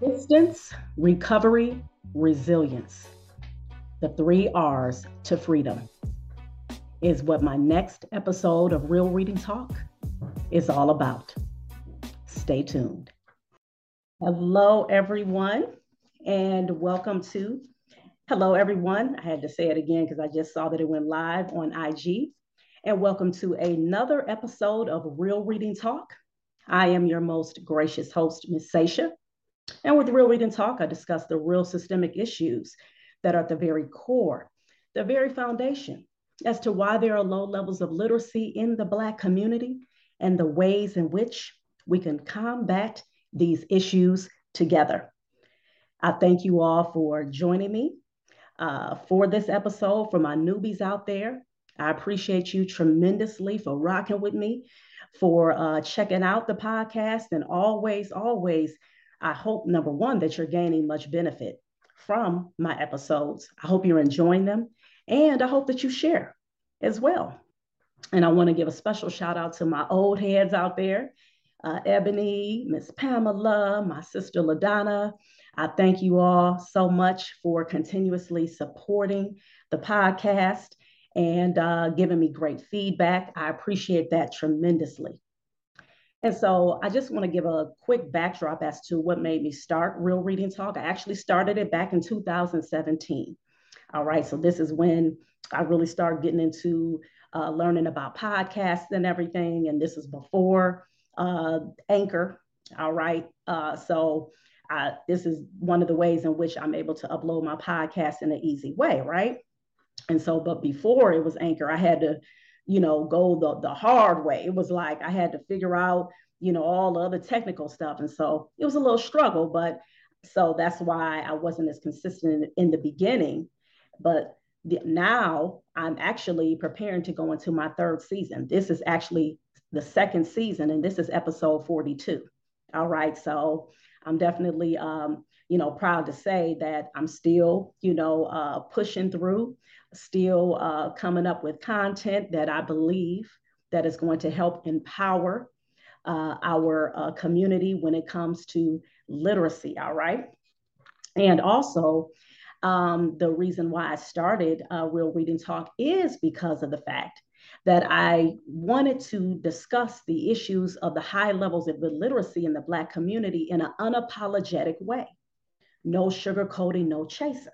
Distance, recovery, resilience. The three R's to freedom is what my next episode of Real Reading Talk is all about. Stay tuned. Hello, everyone, and welcome to Hello, everyone. I had to say it again because I just saw that it went live on IG. And welcome to another episode of Real Reading Talk. I am your most gracious host, Ms. Sasha. And with Real Reading Talk, I discuss the real systemic issues that are at the very core, the very foundation as to why there are low levels of literacy in the Black community and the ways in which we can combat these issues together. I thank you all for joining me uh, for this episode. For my newbies out there, I appreciate you tremendously for rocking with me, for uh, checking out the podcast, and always, always I hope, number one, that you're gaining much benefit from my episodes. I hope you're enjoying them. And I hope that you share as well. And I want to give a special shout out to my old heads out there uh, Ebony, Miss Pamela, my sister LaDonna. I thank you all so much for continuously supporting the podcast and uh, giving me great feedback. I appreciate that tremendously. And so I just want to give a quick backdrop as to what made me start Real Reading Talk. I actually started it back in 2017. All right, so this is when I really started getting into uh, learning about podcasts and everything. And this is before uh, Anchor. All right, uh, so this is one of the ways in which I'm able to upload my podcast in an easy way, right? And so, but before it was Anchor, I had to you know, go the, the hard way. It was like I had to figure out, you know, all the other technical stuff. And so it was a little struggle, but so that's why I wasn't as consistent in, in the beginning. But the, now I'm actually preparing to go into my third season. This is actually the second season, and this is episode 42. All right. So I'm definitely, um, you know, proud to say that I'm still, you know, uh, pushing through still uh, coming up with content that I believe that is going to help empower uh, our uh, community when it comes to literacy, all right? And also, um, the reason why I started uh, Real Reading Talk is because of the fact that I wanted to discuss the issues of the high levels of illiteracy in the Black community in an unapologetic way. No sugarcoating, no chaser.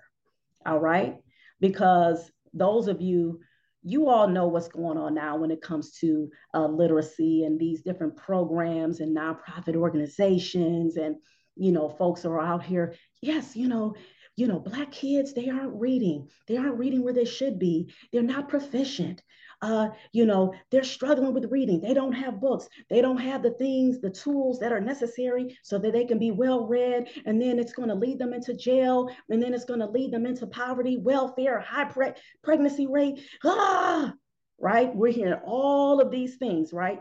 All right? Because those of you you all know what's going on now when it comes to uh, literacy and these different programs and nonprofit organizations and you know folks are out here yes you know you know black kids they aren't reading. They aren't reading where they should be. They're not proficient uh, you know, they're struggling with reading. They don't have books. They don't have the things, the tools that are necessary so that they can be well read. And then it's going to lead them into jail. And then it's going to lead them into poverty, welfare, high pre- pregnancy rate. Ah, right? We're hearing all of these things, right?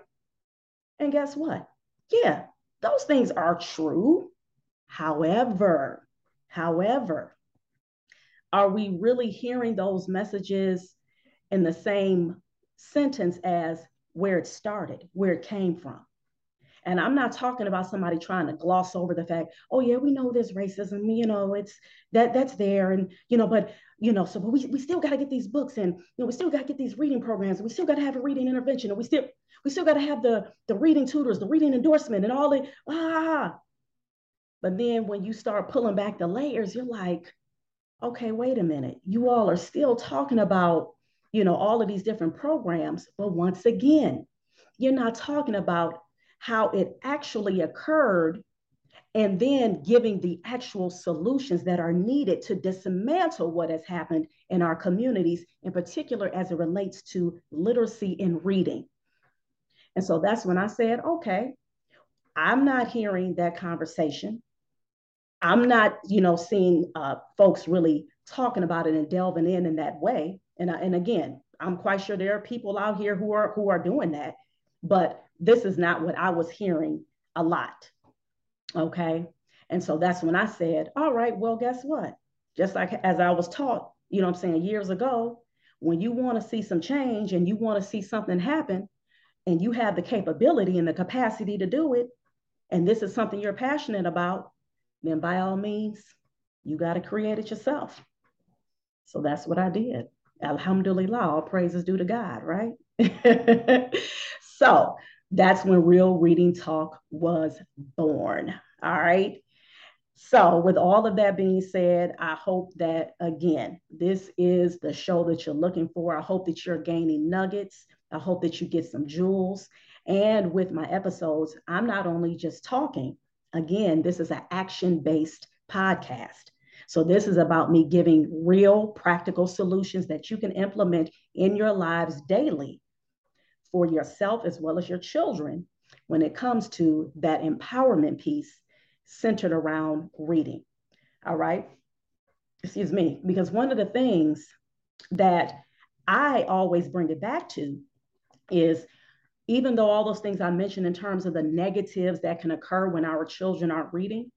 And guess what? Yeah, those things are true. However, however, are we really hearing those messages in the same sentence as where it started, where it came from. And I'm not talking about somebody trying to gloss over the fact, oh yeah, we know there's racism, you know, it's that that's there. And, you know, but you know, so but we, we still got to get these books and you know, we still got to get these reading programs, and we still got to have a reading intervention, and we still we still got to have the the reading tutors, the reading endorsement, and all the ah. But then when you start pulling back the layers, you're like, okay, wait a minute. You all are still talking about you know, all of these different programs. But once again, you're not talking about how it actually occurred and then giving the actual solutions that are needed to dismantle what has happened in our communities, in particular as it relates to literacy and reading. And so that's when I said, okay, I'm not hearing that conversation. I'm not, you know, seeing uh, folks really talking about it and delving in in that way. And, and again, I'm quite sure there are people out here who are who are doing that, but this is not what I was hearing a lot. Okay. And so that's when I said, all right, well, guess what? Just like as I was taught, you know I'm saying, years ago, when you want to see some change and you want to see something happen, and you have the capability and the capacity to do it, and this is something you're passionate about, then by all means, you got to create it yourself. So that's what I did. Alhamdulillah, all praises due to God, right? so that's when Real Reading Talk was born. All right. So, with all of that being said, I hope that again, this is the show that you're looking for. I hope that you're gaining nuggets. I hope that you get some jewels. And with my episodes, I'm not only just talking, again, this is an action based podcast. So, this is about me giving real practical solutions that you can implement in your lives daily for yourself as well as your children when it comes to that empowerment piece centered around reading. All right. Excuse me. Because one of the things that I always bring it back to is even though all those things I mentioned in terms of the negatives that can occur when our children aren't reading,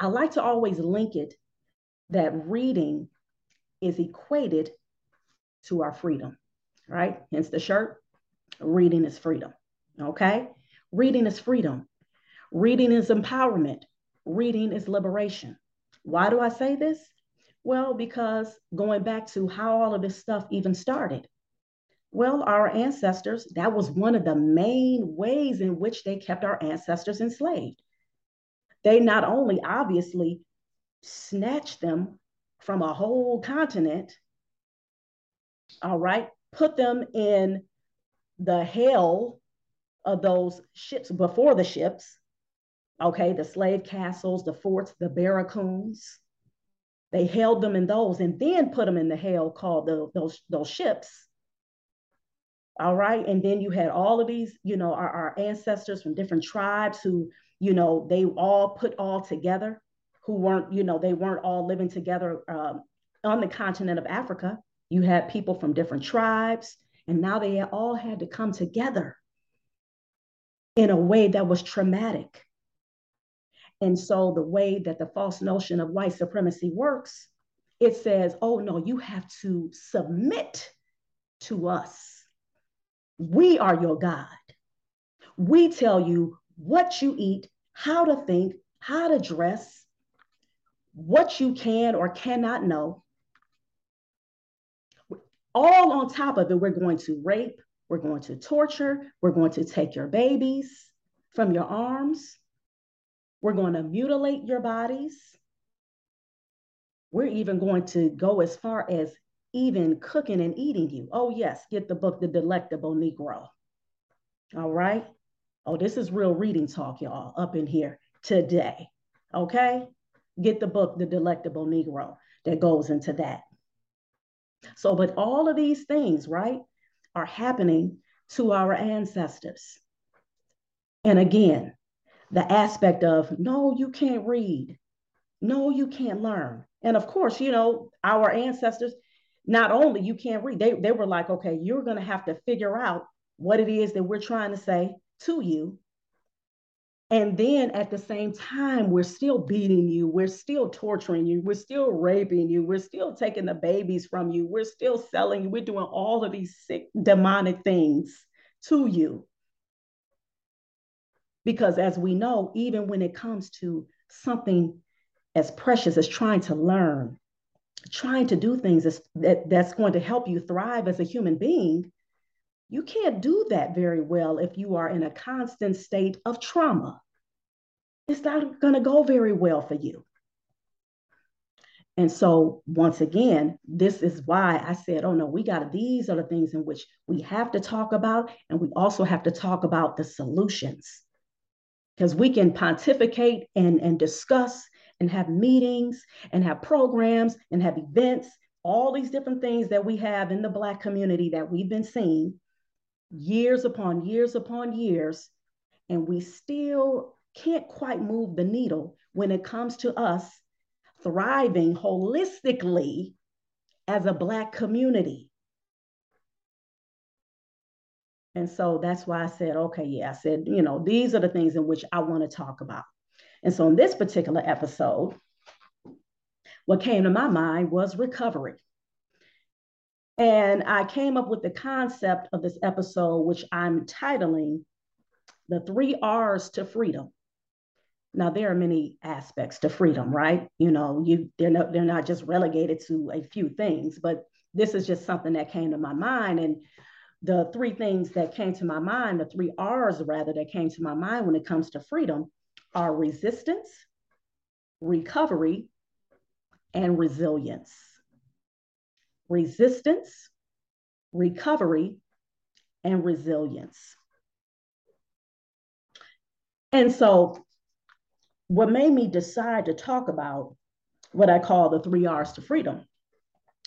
I like to always link it that reading is equated to our freedom, right? Hence the shirt. Reading is freedom. Okay. Reading is freedom. Reading is empowerment. Reading is liberation. Why do I say this? Well, because going back to how all of this stuff even started. Well, our ancestors, that was one of the main ways in which they kept our ancestors enslaved. They not only obviously snatched them from a whole continent, all right, put them in the hell of those ships before the ships, okay, the slave castles, the forts, the barracoons. They held them in those and then put them in the hell called the, those, those ships. All right. And then you had all of these, you know, our, our ancestors from different tribes who, you know, they all put all together, who weren't, you know, they weren't all living together um, on the continent of Africa. You had people from different tribes, and now they all had to come together in a way that was traumatic. And so the way that the false notion of white supremacy works, it says, oh no, you have to submit to us. We are your God. We tell you what you eat, how to think, how to dress, what you can or cannot know. All on top of it, we're going to rape, we're going to torture. We're going to take your babies from your arms. We're going to mutilate your bodies. We're even going to go as far as even cooking and eating you. Oh, yes, get the book, The Delectable Negro. All right. Oh, this is real reading talk, y'all, up in here today. Okay. Get the book, The Delectable Negro, that goes into that. So, but all of these things, right? are happening to our ancestors. And again, the aspect of no, you can't read, no, you can't learn. And of course, you know, our ancestors, not only you can't read, they, they were like, okay, you're going to have to figure out what it is that we're trying to say to you and then at the same time, we're still beating you, we're still torturing you, we're still raping you, we're still taking the babies from you, we're still selling you, we're doing all of these sick, demonic things to you. Because as we know, even when it comes to something as precious as trying to learn, trying to do things that, that's going to help you thrive as a human being, you can't do that very well if you are in a constant state of trauma. It's not going to go very well for you. And so, once again, this is why I said, oh no, we got these are the things in which we have to talk about. And we also have to talk about the solutions. Because we can pontificate and, and discuss and have meetings and have programs and have events, all these different things that we have in the Black community that we've been seeing years upon years upon years, and we still can't quite move the needle when it comes to us thriving holistically as a Black community. And so that's why I said, okay, yeah, I said, you know, these are the things in which I want to talk about. And so in this particular episode, what came to my mind was recovery. And I came up with the concept of this episode, which I'm titling The Three R's to Freedom. Now there are many aspects to freedom, right? You know, you they're not they're not just relegated to a few things, but this is just something that came to my mind. And the three things that came to my mind, the three R's rather that came to my mind when it comes to freedom are resistance, recovery, and resilience. Resistance, recovery, and resilience. And so, what made me decide to talk about what I call the three R's to freedom,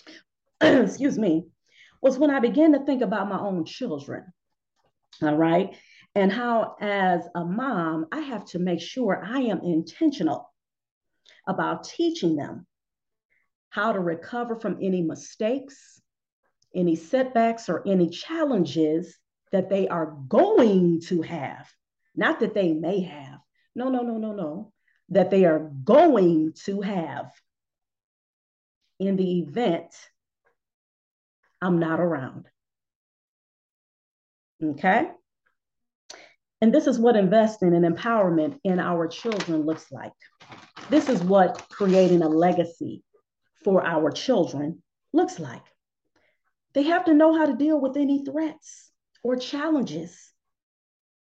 excuse me, was when I began to think about my own children. All right. And how, as a mom, I have to make sure I am intentional about teaching them how to recover from any mistakes, any setbacks, or any challenges that they are going to have. Not that they may have. No, no, no, no, no. That they are going to have in the event I'm not around. Okay? And this is what investing and empowerment in our children looks like. This is what creating a legacy for our children looks like. They have to know how to deal with any threats or challenges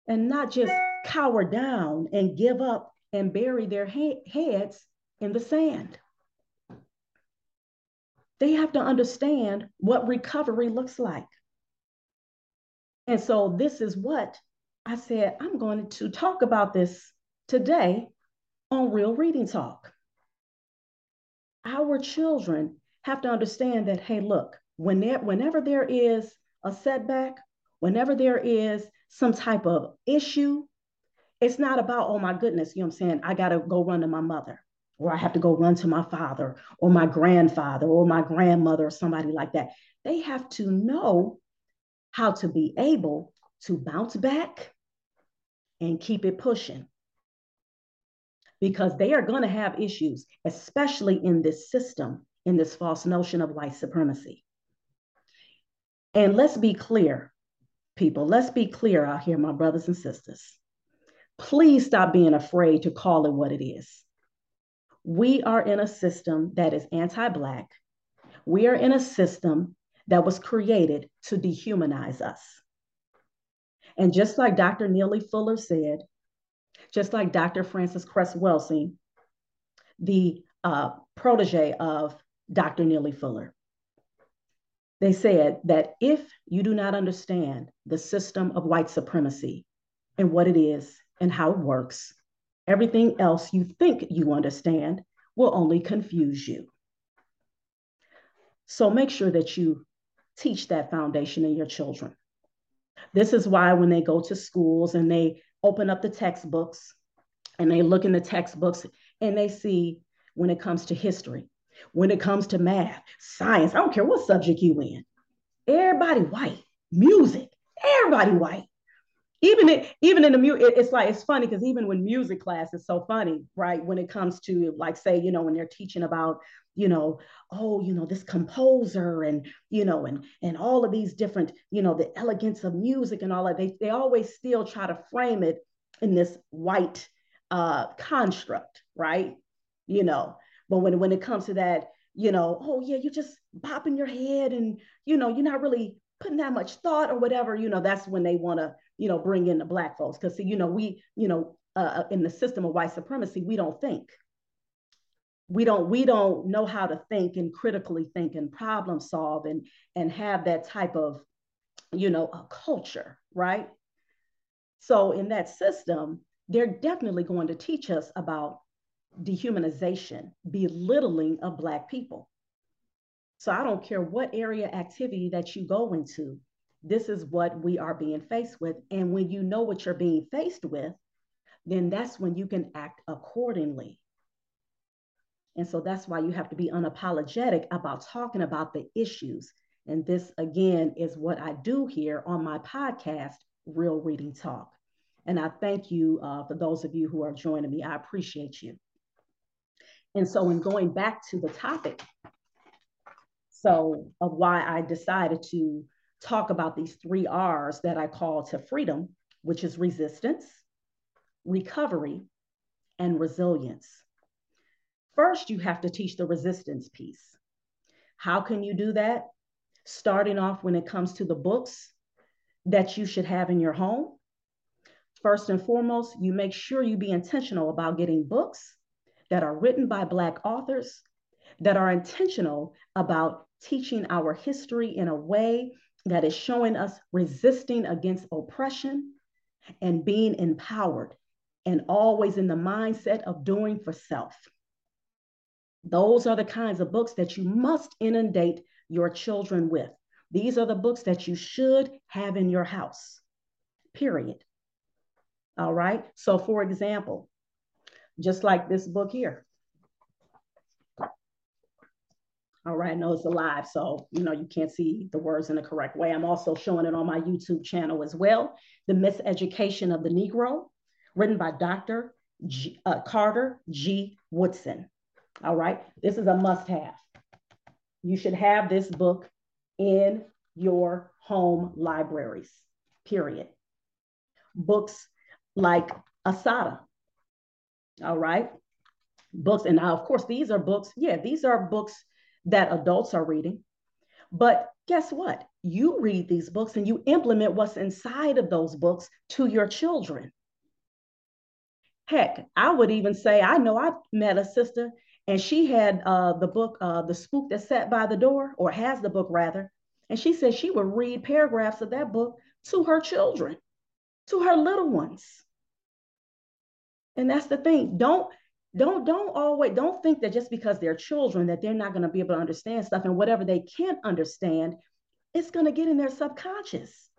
and not just cower down and give up and bury their he- heads in the sand. They have to understand what recovery looks like. And so, this is what I said I'm going to talk about this today on Real Reading Talk. Our children have to understand that, hey, look, whenever, whenever there is a setback, whenever there is some type of issue, it's not about, oh my goodness, you know what I'm saying? I got to go run to my mother or I have to go run to my father or my grandfather or my grandmother or somebody like that. They have to know how to be able to bounce back and keep it pushing because they are going to have issues, especially in this system, in this false notion of white supremacy. And let's be clear, people, let's be clear out here, my brothers and sisters. Please stop being afraid to call it what it is. We are in a system that is anti Black. We are in a system that was created to dehumanize us. And just like Dr. Neely Fuller said, just like Dr. Frances Cress Welsing, the uh, protege of Dr. Neely Fuller, they said that if you do not understand the system of white supremacy and what it is and how it works, Everything else you think you understand will only confuse you. So make sure that you teach that foundation in your children. This is why when they go to schools and they open up the textbooks and they look in the textbooks and they see when it comes to history, when it comes to math, science, I don't care what subject you in, everybody white, music, everybody white even it, even in the music, it's like it's funny because even when music class is so funny, right? When it comes to like say, you know, when they're teaching about, you know, oh, you know, this composer and you know, and and all of these different, you know, the elegance of music and all that, they they always still try to frame it in this white uh construct, right? You know, but when when it comes to that, you know, oh yeah, you're just bopping your head and you know, you're not really putting that much thought or whatever, you know, that's when they want to you know, bring in the black folks. Because, see, you know, we, you know, uh, uh, in the system of white supremacy, we don't think. We don't, we don't know how to think and critically think and problem solve and, and have that type of, you know, a culture, right? So in that system, they're definitely going to teach us about dehumanization, belittling of Black people. So I don't care what area activity that you go into, this is what we are being faced with. And when you know what you're being faced with, then that's when you can act accordingly. And so that's why you have to be unapologetic about talking about the issues. And this, again, is what I do here on my podcast, Real Reading Talk. And I thank you uh, for those of you who are joining me. I appreciate you. And so, in going back to the topic, so of why I decided to talk about these three R's that I call to freedom, which is resistance, recovery, and resilience. First, you have to teach the resistance piece. How can you do that? Starting off when it comes to the books that you should have in your home. First and foremost, you make sure you be intentional about getting books that are written by Black authors that are intentional about teaching our history in a way that is showing us resisting against oppression and being empowered and always in the mindset of doing for self. Those are the kinds of books that you must inundate your children with. These are the books that you should have in your house, period. All right. So, for example, just like this book here. All right, know it's alive, so you know you can't see the words in the correct way. I'm also showing it on my YouTube channel as well. The Miseducation of the Negro, written by Dr. G, uh, Carter G. Woodson. All right, this is a must-have. You should have this book in your home libraries, period. Books like Assata. all right? Books, and now, of course, these are books, yeah, these are books that adults are reading. But guess what? You read these books and you implement what's inside of those books to your children. Heck, I would even say, I know I met a sister and she had uh, the book, uh, The Spook That Sat by the Door, or has the book rather. And she said she would read paragraphs of that book to her children, to her little ones. And that's the thing. Don't don't don't always don't think that just because they're children that they're not going to be able to understand stuff and whatever they can't understand it's going to get in their subconscious.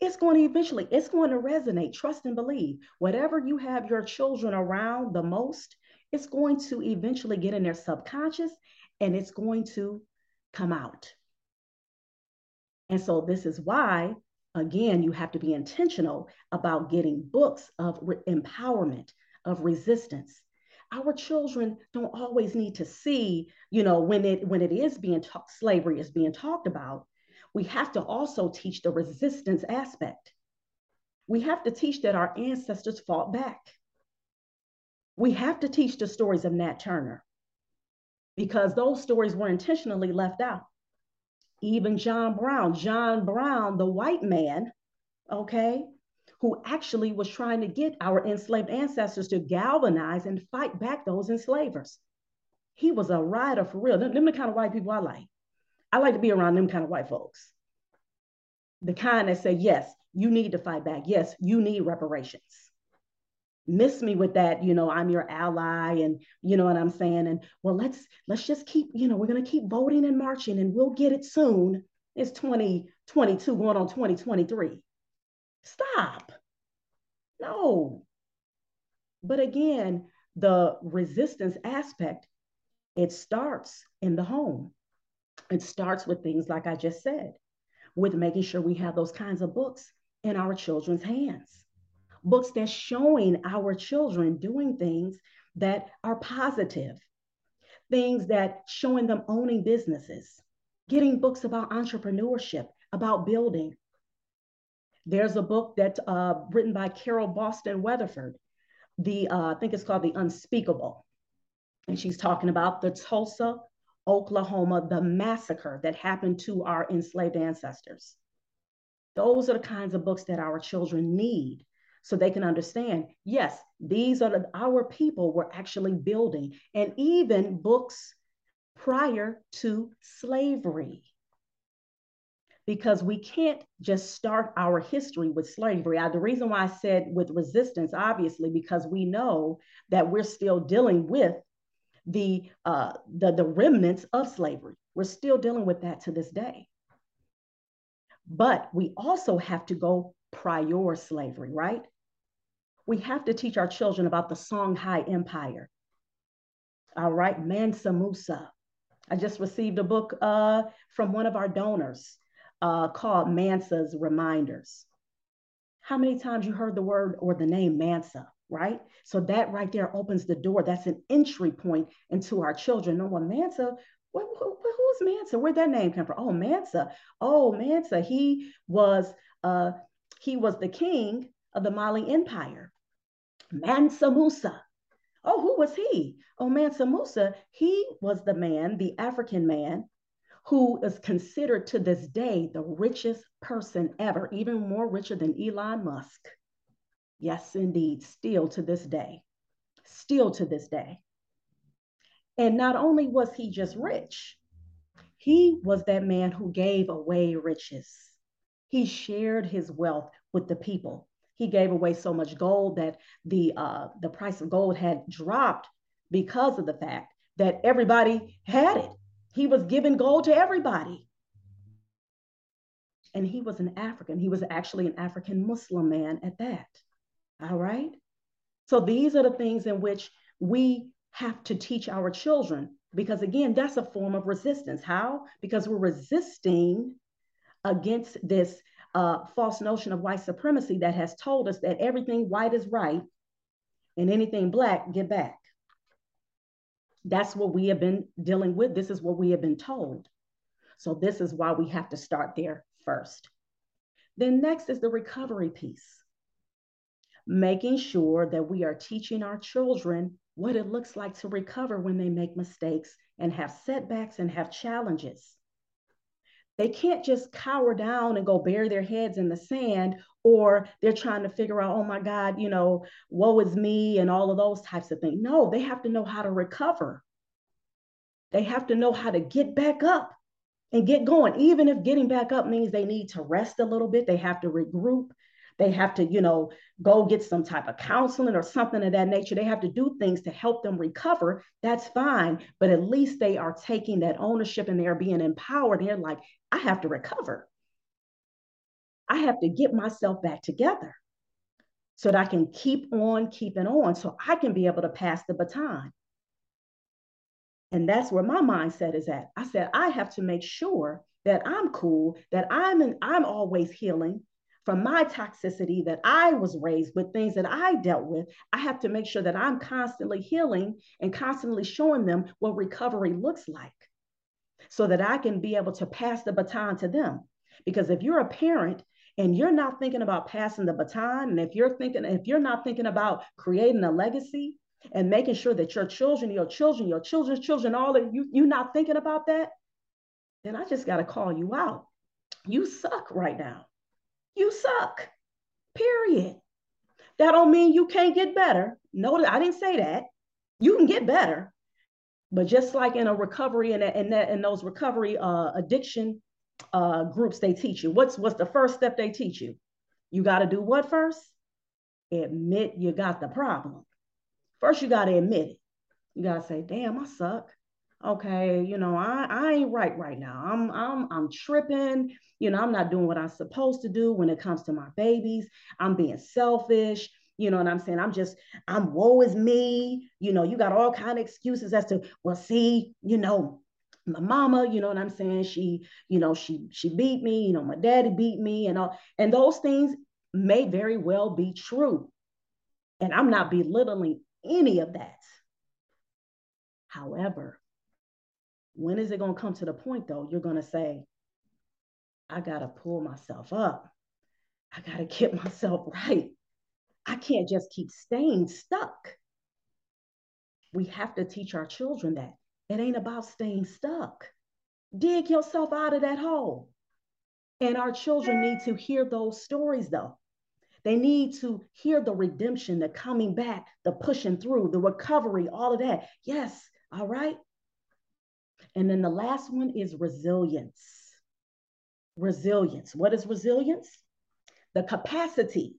It's going to eventually it's going to resonate trust and believe. Whatever you have your children around the most it's going to eventually get in their subconscious and it's going to come out. And so this is why again you have to be intentional about getting books of re- empowerment of resistance. Our children don't always need to see you know when it when it is being taught slavery is being talked about we have to also teach the resistance aspect. We have to teach that our ancestors fought back. We have to teach the stories of nat turner because those stories were intentionally left out. Even john brown john brown the white man okay who actually was trying to get our enslaved ancestors to galvanize and fight back those enslavers. He was a rider for real. Them, them the kind of white people I like. I like to be around them kind of white folks. The kind that say, yes, you need to fight back. Yes, you need reparations. Miss me with that, you know, I'm your ally, and you know what I'm saying. And well, let's let's just keep, you know, we're gonna keep voting and marching, and we'll get it soon. It's 2022 going on 2023. Stop. No. But again, the resistance aspect, it starts in the home. It starts with things like I just said, with making sure we have those kinds of books in our children's hands. Books that's showing our children doing things that are positive, things that showing them owning businesses, getting books about entrepreneurship, about building, there's a book that's uh, written by Carol Boston Weatherford. The uh, I think it's called The Unspeakable, and she's talking about the Tulsa, Oklahoma, the massacre that happened to our enslaved ancestors. Those are the kinds of books that our children need so they can understand yes, these are the, our people were actually building, and even books prior to slavery because we can't just start our history with slavery. I, the reason why I said with resistance, obviously, because we know that we're still dealing with the uh, the, the remnants of slavery. We're still dealing with that to this day. But we also have to go prior slavery, right? We have to teach our children about the Songhai Empire. All right, Mansa Musa. I just received a book uh, from one of our donors uh, called Mansa's Reminders. How many times you heard the word or the name Mansa, right? So that right there opens the door. That's an entry point into our children. No one Mansa, what, who, who's Mansa? Where'd that name come from? Oh, Mansa. Oh, Mansa. He was uh, he was the king of the Mali Empire. Mansa Musa. Oh, who was he? Oh, Mansa Musa, he was the man, the African man, who is considered to this day the richest person ever, even more richer than Elon Musk. Yes, indeed, still to this day. Still to this day. And not only was he just rich, he was that man who gave away riches. He shared his wealth with the people. He gave away so much gold that the uh, the price of gold had dropped because of the fact that everybody had it. He was giving gold to everybody. And he was an African. He was actually an African Muslim man at that. All right. So these are the things in which we have to teach our children because, again, that's a form of resistance. How? Because we're resisting against this uh, false notion of white supremacy that has told us that everything white is right and anything black, get back. That's what we have been dealing with. This is what we have been told. So, this is why we have to start there first. Then, next is the recovery piece making sure that we are teaching our children what it looks like to recover when they make mistakes and have setbacks and have challenges. They can't just cower down and go bury their heads in the sand, or they're trying to figure out, oh my God, you know, woe is me, and all of those types of things. No, they have to know how to recover. They have to know how to get back up and get going. Even if getting back up means they need to rest a little bit, they have to regroup. They have to, you know, go get some type of counseling or something of that nature. They have to do things to help them recover. That's fine. But at least they are taking that ownership and they're being empowered. They're like, I have to recover. I have to get myself back together so that I can keep on keeping on so I can be able to pass the baton. And that's where my mindset is at. I said, I have to make sure that I'm cool, that I'm in, I'm always healing, from my toxicity that I was raised with, things that I dealt with, I have to make sure that I'm constantly healing and constantly showing them what recovery looks like so that I can be able to pass the baton to them. Because if you're a parent and you're not thinking about passing the baton, and if you're thinking, if you're not thinking about creating a legacy and making sure that your children, your children, your children's children, all of you, you're not thinking about that, then I just got to call you out. You suck right now you suck. Period. That don't mean you can't get better. No, I didn't say that. You can get better. But just like in a recovery and in, in, in, those recovery uh, addiction uh, groups, they teach you. What's what's the first step they teach you? You got to do what first? Admit you got the problem. First, you got to admit it. You got to say, damn, I suck okay, you know, I, I ain't right right now. I'm I'm I'm tripping. You know, I'm not doing what I'm supposed to do when it comes to my babies. I'm being selfish. You know what I'm saying? I'm just, I'm woe is me. You know, you got all kind of excuses as to, well, see, you know, my mama, you know what I'm saying? She, you know, she she beat me, you know, my daddy beat me and all, and those things may very well be true. And I'm not belittling any of that. However, when is it going to come to the point, though, you're going to say, I got to pull myself up. I got to get myself right. I can't just keep staying stuck. We have to teach our children that it ain't about staying stuck. Dig yourself out of that hole. And our children need to hear those stories, though. They need to hear the redemption, the coming back, the pushing through, the recovery, all of that. Yes, all right. And then the last one is resilience. Resilience. What is resilience? The capacity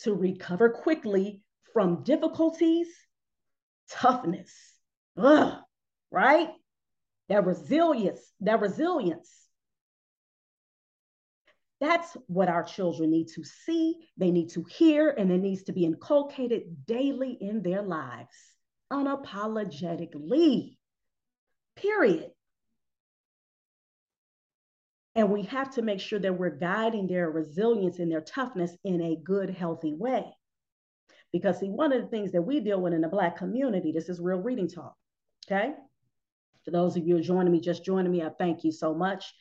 to recover quickly from difficulties, toughness. Ugh, right? That resilience, that resilience. That's what our children need to see, they need to hear, and it needs to be inculcated daily in their lives, unapologetically period. And we have to make sure that we're guiding their resilience and their toughness in a good, healthy way. Because, see, one of the things that we deal with in the Black community, this is real reading talk. Okay. For those of you joining me, just joining me, I thank you so much.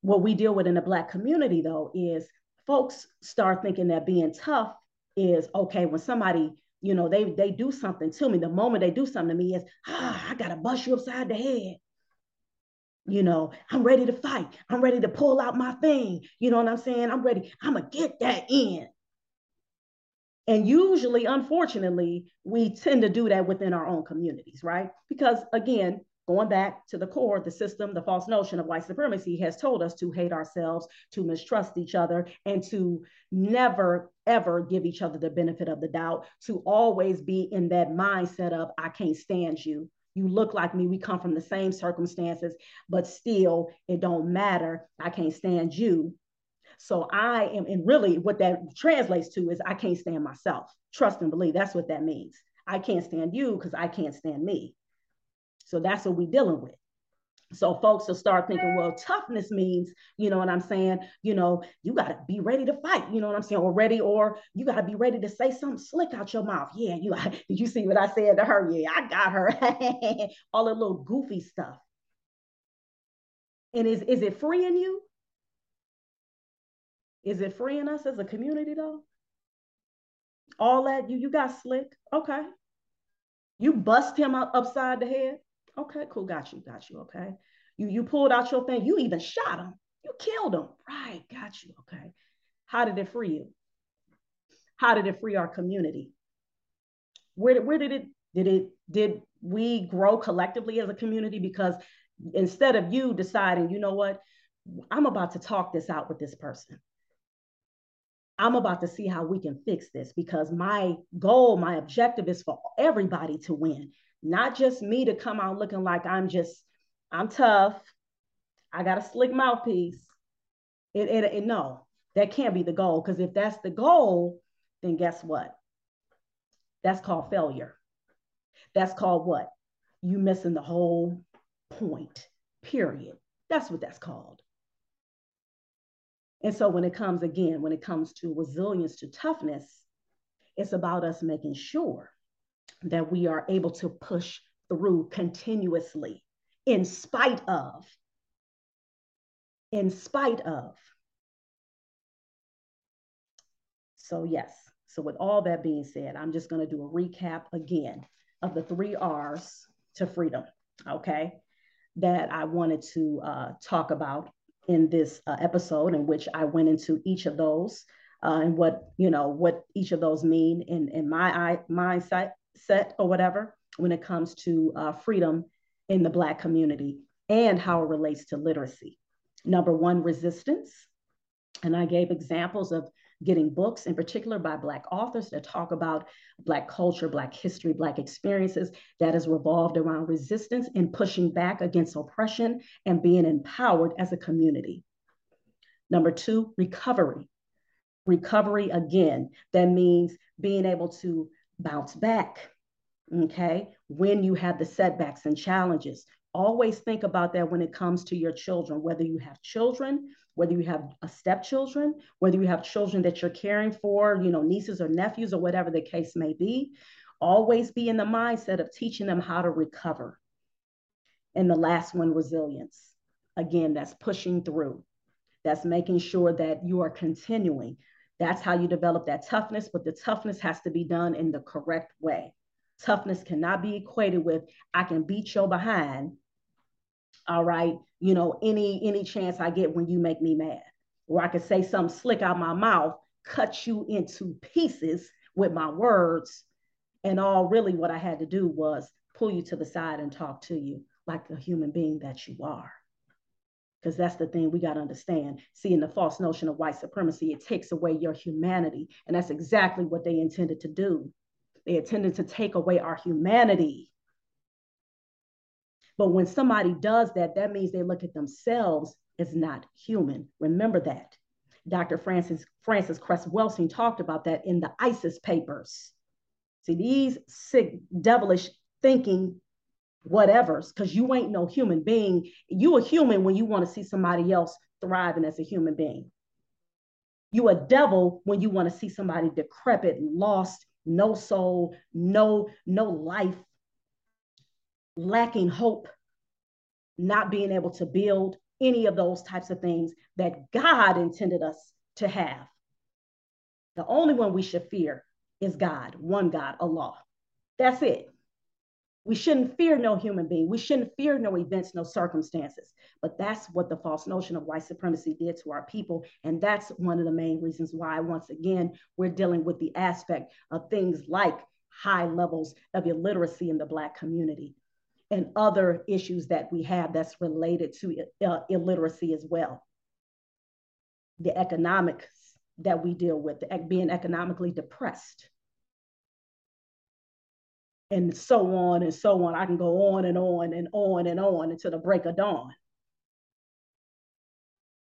What we deal with in the Black community, though, is folks start thinking that being tough is okay when somebody you know, they they do something to me. The moment they do something to me is, ah, I gotta bust you upside the head. You know, I'm ready to fight. I'm ready to pull out my thing. You know what I'm saying? I'm ready. I'm gonna get that in. And usually, unfortunately, we tend to do that within our own communities, right? Because again, going back to the core, the system, the false notion of white supremacy has told us to hate ourselves, to mistrust each other, and to never, ever give each other the benefit of the doubt, to always be in that mindset of, I can't stand you. You look like me. We come from the same circumstances, but still, it don't matter. I can't stand you. So I am, and really what that translates to is I can't stand myself. Trust and believe. That's what that means. I can't stand you because I can't stand me. So that's what we're dealing with. So folks will start thinking, well, toughness means, you know what I'm saying? You know, you got to be ready to fight, you know what I'm saying? Or ready, or you got to be ready to say something slick out your mouth. Yeah, you did you see what I said to her? Yeah, I got her. All the little goofy stuff. And is, is it freeing you? Is it freeing us as a community though? All that you you got slick. Okay. You bust him up upside the head. Okay, cool. Got you. Got you. Okay. You you pulled out your thing. You even shot him. You killed him. Right. Got you. Okay. How did it free you? How did it free our community? Where did where did it did it did we grow collectively as a community? Because instead of you deciding, you know what, I'm about to talk this out with this person. I'm about to see how we can fix this because my goal, my objective is for everybody to win not just me to come out looking like I'm just, I'm tough. I got a slick mouthpiece. It, it, it no, that can't be the goal. Because if that's the goal, then guess what? That's called failure. That's called what? You missing the whole point, period. That's what that's called. And so when it comes again, when it comes to resilience, to toughness, it's about us making sure that we are able to push through continuously in spite of in spite of. So yes. So with all that being said i'm just going to do a recap again of the three r's to freedom okay that i wanted to uh, talk about in this uh, episode in which i went into each of those uh, and what you know what each of those mean in in my eye, mindset set or whatever when it comes to uh, freedom in the Black community and how it relates to literacy. Number one, resistance. And I gave examples of getting books, in particular by Black authors that talk about Black culture, Black history, Black experiences that is revolved around resistance and pushing back against oppression and being empowered as a community. Number two, recovery. Recovery, again, that means being able to bounce back. Okay. When you have the setbacks and challenges, always think about that when it comes to your children, whether you have children, whether you have stepchildren, whether you have children that you're caring for, you know, nieces or nephews or whatever the case may be. Always be in the mindset of teaching them how to recover. And the last one, resilience. Again, that's pushing through. That's making sure that you are continuing that's how you develop that toughness, but the toughness has to be done in the correct way. Toughness cannot be equated with I can beat your behind. All right, you know, any any chance I get when you make me mad, or I can say something slick out my mouth, cut you into pieces with my words, and all really what I had to do was pull you to the side and talk to you like a human being that you are because that's the thing we got to understand. Seeing the false notion of white supremacy, it takes away your humanity. And that's exactly what they intended to do. They intended to take away our humanity. But when somebody does that, that means they look at themselves as not human. Remember that. Dr. Frances, Frances Cress Welsing talked about that in the Isis papers. See, these sick, devilish thinking whatever's because you ain't no human being. You a human when you want to see somebody else thriving as a human being. You a devil when you want to see somebody decrepit, lost, no soul, no, no life, lacking hope, not being able to build any of those types of things that God intended us to have. The only one we should fear is God, one God, Allah. That's it. We shouldn't fear no human being. We shouldn't fear no events, no circumstances. But that's what the false notion of white supremacy did to our people. And that's one of the main reasons why, once again, we're dealing with the aspect of things like high levels of illiteracy in the Black community and other issues that we have that's related to uh, illiteracy as well. The economics that we deal with, being economically depressed and so on and so on. I can go on and on and on and on until the break of dawn.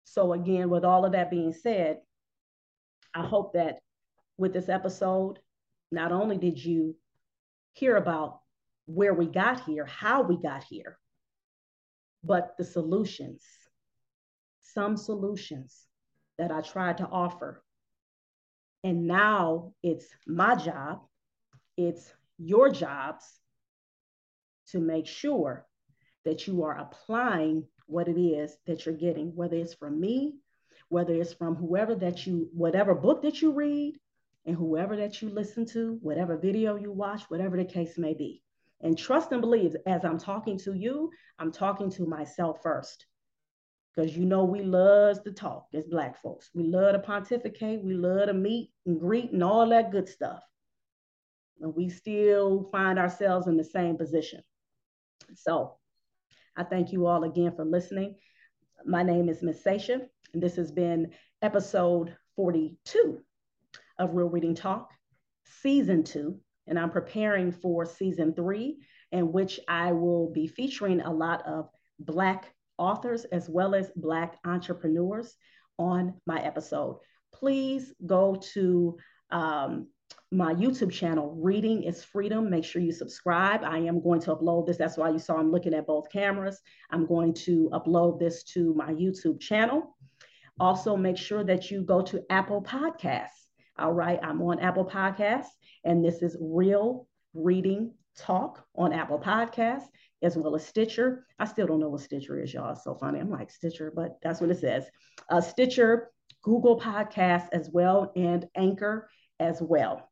So, again, with all of that being said, I hope that with this episode, not only did you hear about where we got here, how we got here, but the solutions, some solutions that I tried to offer. And now it's my job, it's your jobs to make sure that you are applying what it is that you're getting, whether it's from me, whether it's from whoever that you, whatever book that you read, and whoever that you listen to, whatever video you watch, whatever the case may be. And trust and believe as I'm talking to you, I'm talking to myself first. Because you know we love to talk as black folks. We love to pontificate, we love to meet and greet and all that good stuff and we still find ourselves in the same position. So I thank you all again for listening. My name is Miss Sasha, and this has been episode 42 of Real Reading Talk, season two. And I'm preparing for season three, in which I will be featuring a lot of Black authors as well as Black entrepreneurs on my episode. Please go to um, my YouTube channel, Reading is Freedom. Make sure you subscribe. I am going to upload this. That's why you saw I'm looking at both cameras. I'm going to upload this to my YouTube channel. Also, make sure that you go to Apple Podcasts. All right, I'm on Apple Podcasts, and this is Real Reading Talk on Apple Podcasts as well as Stitcher. I still don't know what Stitcher is, y'all. It's so funny. I'm like Stitcher, but that's what it says. Uh, Stitcher, Google Podcasts as well, and Anchor as well.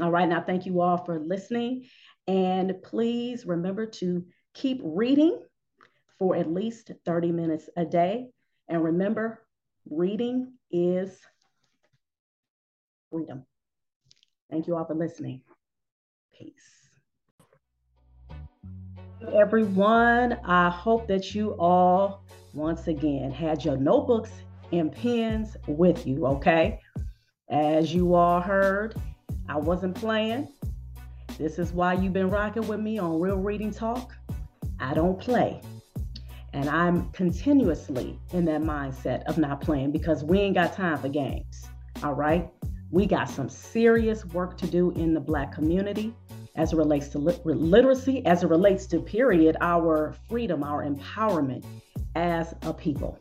All right, now thank you all for listening. And please remember to keep reading for at least 30 minutes a day. And remember, reading is freedom. Thank you all for listening. Peace. Everyone, I hope that you all once again had your notebooks and pens with you, okay? As you all heard, I wasn't playing. This is why you've been rocking with me on Real Reading Talk. I don't play. And I'm continuously in that mindset of not playing because we ain't got time for games. All right. We got some serious work to do in the Black community as it relates to literacy, as it relates to, period, our freedom, our empowerment as a people.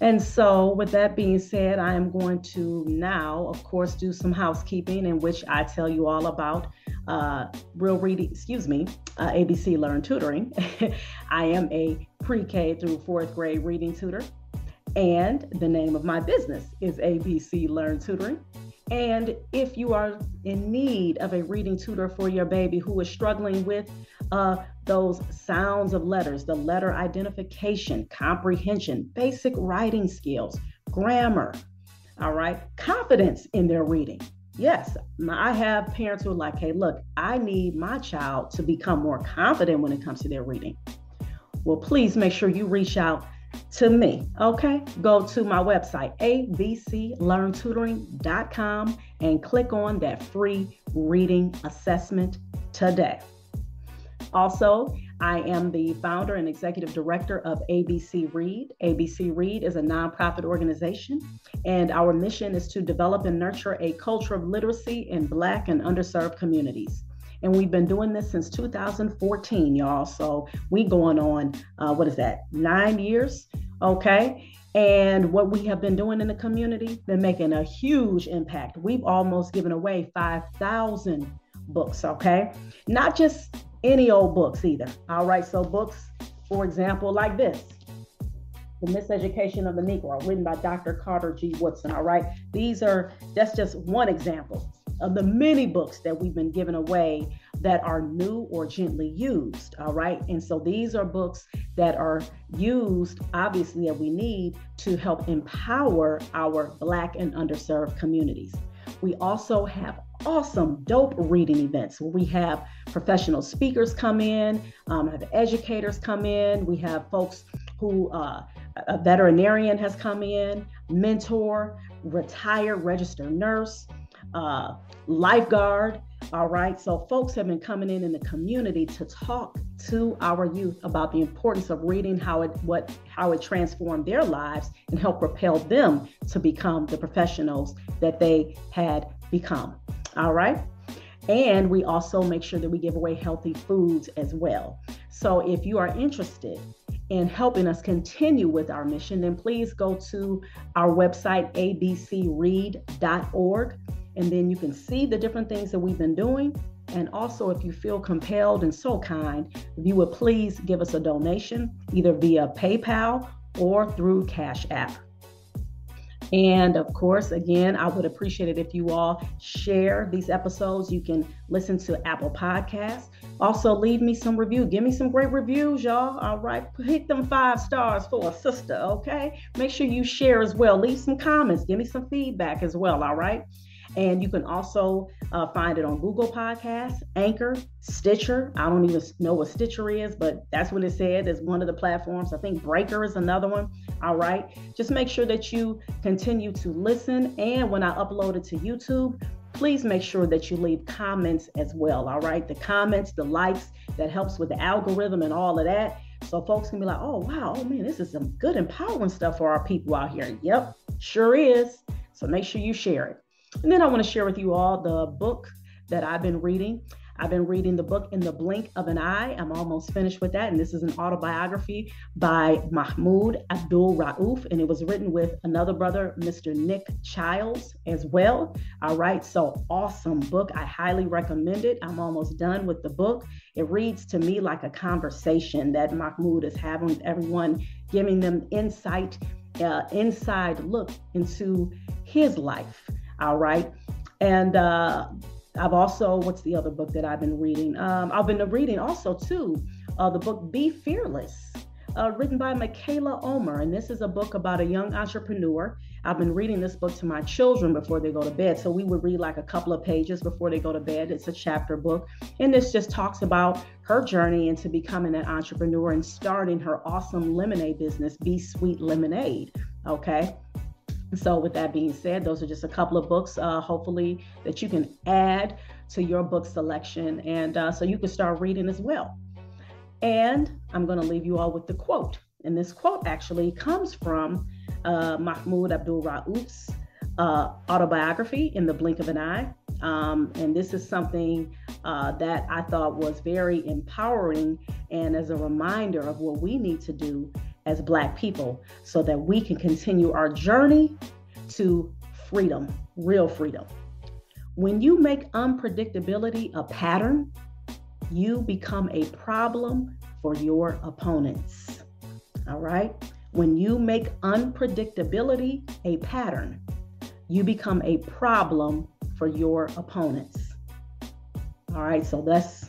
And so, with that being said, I am going to now, of course, do some housekeeping in which I tell you all about uh, real reading, excuse me, uh, ABC Learn Tutoring. I am a pre K through fourth grade reading tutor. And the name of my business is ABC Learn Tutoring. And if you are in need of a reading tutor for your baby who is struggling with uh, those sounds of letters, the letter identification, comprehension, basic writing skills, grammar, all right, confidence in their reading. Yes, I have parents who are like, hey, look, I need my child to become more confident when it comes to their reading. Well, please make sure you reach out to me. Okay, go to my website, abclearntutoring.com, and click on that free reading assessment today. Also, I am the founder and executive director of ABC Read. ABC Read is a nonprofit organization, and our mission is to develop and nurture a culture of literacy in Black and underserved communities. And we've been doing this since 2014, y'all. So we going on, uh, what is that, nine years? Okay. And what we have been doing in the community, been making a huge impact. We've almost given away 5,000 books, okay? Not just any old books either. All right. So books, for example, like this. The Miseducation of the Negro, written by Dr. Carter G. Woodson. All right. These are, that's just one example. of the many books that we've been giving away that are new or gently used. All right. And so these are books that are used, obviously, that we need to help empower our Black and underserved communities. We also have awesome, dope reading events where we have professional speakers come in, um, have educators come in, we have folks who uh, a veterinarian has come in, mentor, retired registered nurse, uh, lifeguard. All right, so folks have been coming in in the community to talk to our youth about the importance of reading, how it what how it transformed their lives, and help propel them to become the professionals that they had become. All right. And we also make sure that we give away healthy foods as well. So if you are interested in helping us continue with our mission, then please go to our website, abcread.org, and then you can see the different things that we've been doing. And also, if you feel compelled and so kind, if you would please give us a donation either via PayPal or through Cash App. And of course, again, I would appreciate it if you all share these episodes. You can listen to Apple Podcasts. Also, leave me some review. Give me some great reviews, y'all. All right. Hit them five stars for a sister, okay? Make sure you share as well. Leave some comments. Give me some feedback as well, all right? And you can also uh, find it on Google Podcasts, Anchor, Stitcher. I don't even know what Stitcher is, but that's what it said It's one of the platforms. I think Breaker is another one. All right. Just make sure that you continue to listen. And when I upload it to YouTube, please make sure that you leave comments as well. All right. The comments, the likes, that helps with the algorithm and all of that. So folks can be like, oh, wow, oh man, this is some good empowering stuff for our people out here. Yep, sure is. So make sure you share it. And then I want to share with you all the book that I've been reading. I've been reading the book In the Blink of an Eye. I'm almost finished with that. And this is an autobiography by Mahmoud Abdul Rauf. And it was written with another brother, Mr. Nick Chiles, as well. All right. So awesome book. I highly recommend it. I'm almost done with the book. It reads to me like a conversation that Mahmoud is having with everyone, giving them insight, uh, inside look into his life. All right. And uh, I've also, what's the other book that I've been reading? Um, I've been reading also, too, uh, the book Bee Fearless, uh, written by Mikaila Ulmer. And this is a book about a young entrepreneur. I've been reading this book to my children before they go to bed. So we would read like a couple of pages before they go to bed. It's a chapter book. And this just talks about her journey into becoming an entrepreneur and starting her awesome lemonade business, BeeSweet Lemonade. Okay. So, with that being said, those are just a couple of books, uh, hopefully, that you can add to your book selection. And uh, so you can start reading as well. And I'm going to leave you all with the quote. And this quote actually comes from uh, Mahmoud Abdul Rauf's uh, autobiography, In the Blink of an Eye. Um, and this is something uh, that I thought was very empowering and as a reminder of what we need to do as Black people so that we can continue our journey to freedom, real freedom. When you make unpredictability a pattern, you become a problem for your opponents. All right? When you make unpredictability a pattern, you become a problem for your opponents. All right, so that's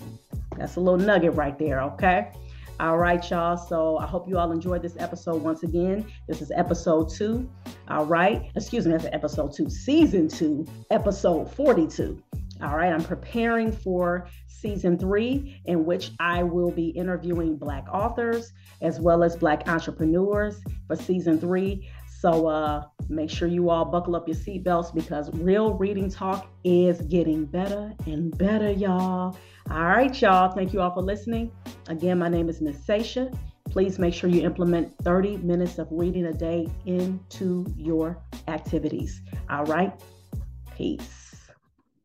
that's a little nugget right there, okay? All right, y'all. So I hope you all enjoyed this episode once again. This is episode two. All right. Excuse me, that's episode two, season two, episode 42. All right. I'm preparing for season three, in which I will be interviewing Black authors as well as Black entrepreneurs for season three. So uh, make sure you all buckle up your seatbelts because real reading talk is getting better and better, y'all. All right, y'all. Thank you all for listening. Again, my name is Miss Sasha. Please make sure you implement 30 minutes of reading a day into your activities. All right. Peace.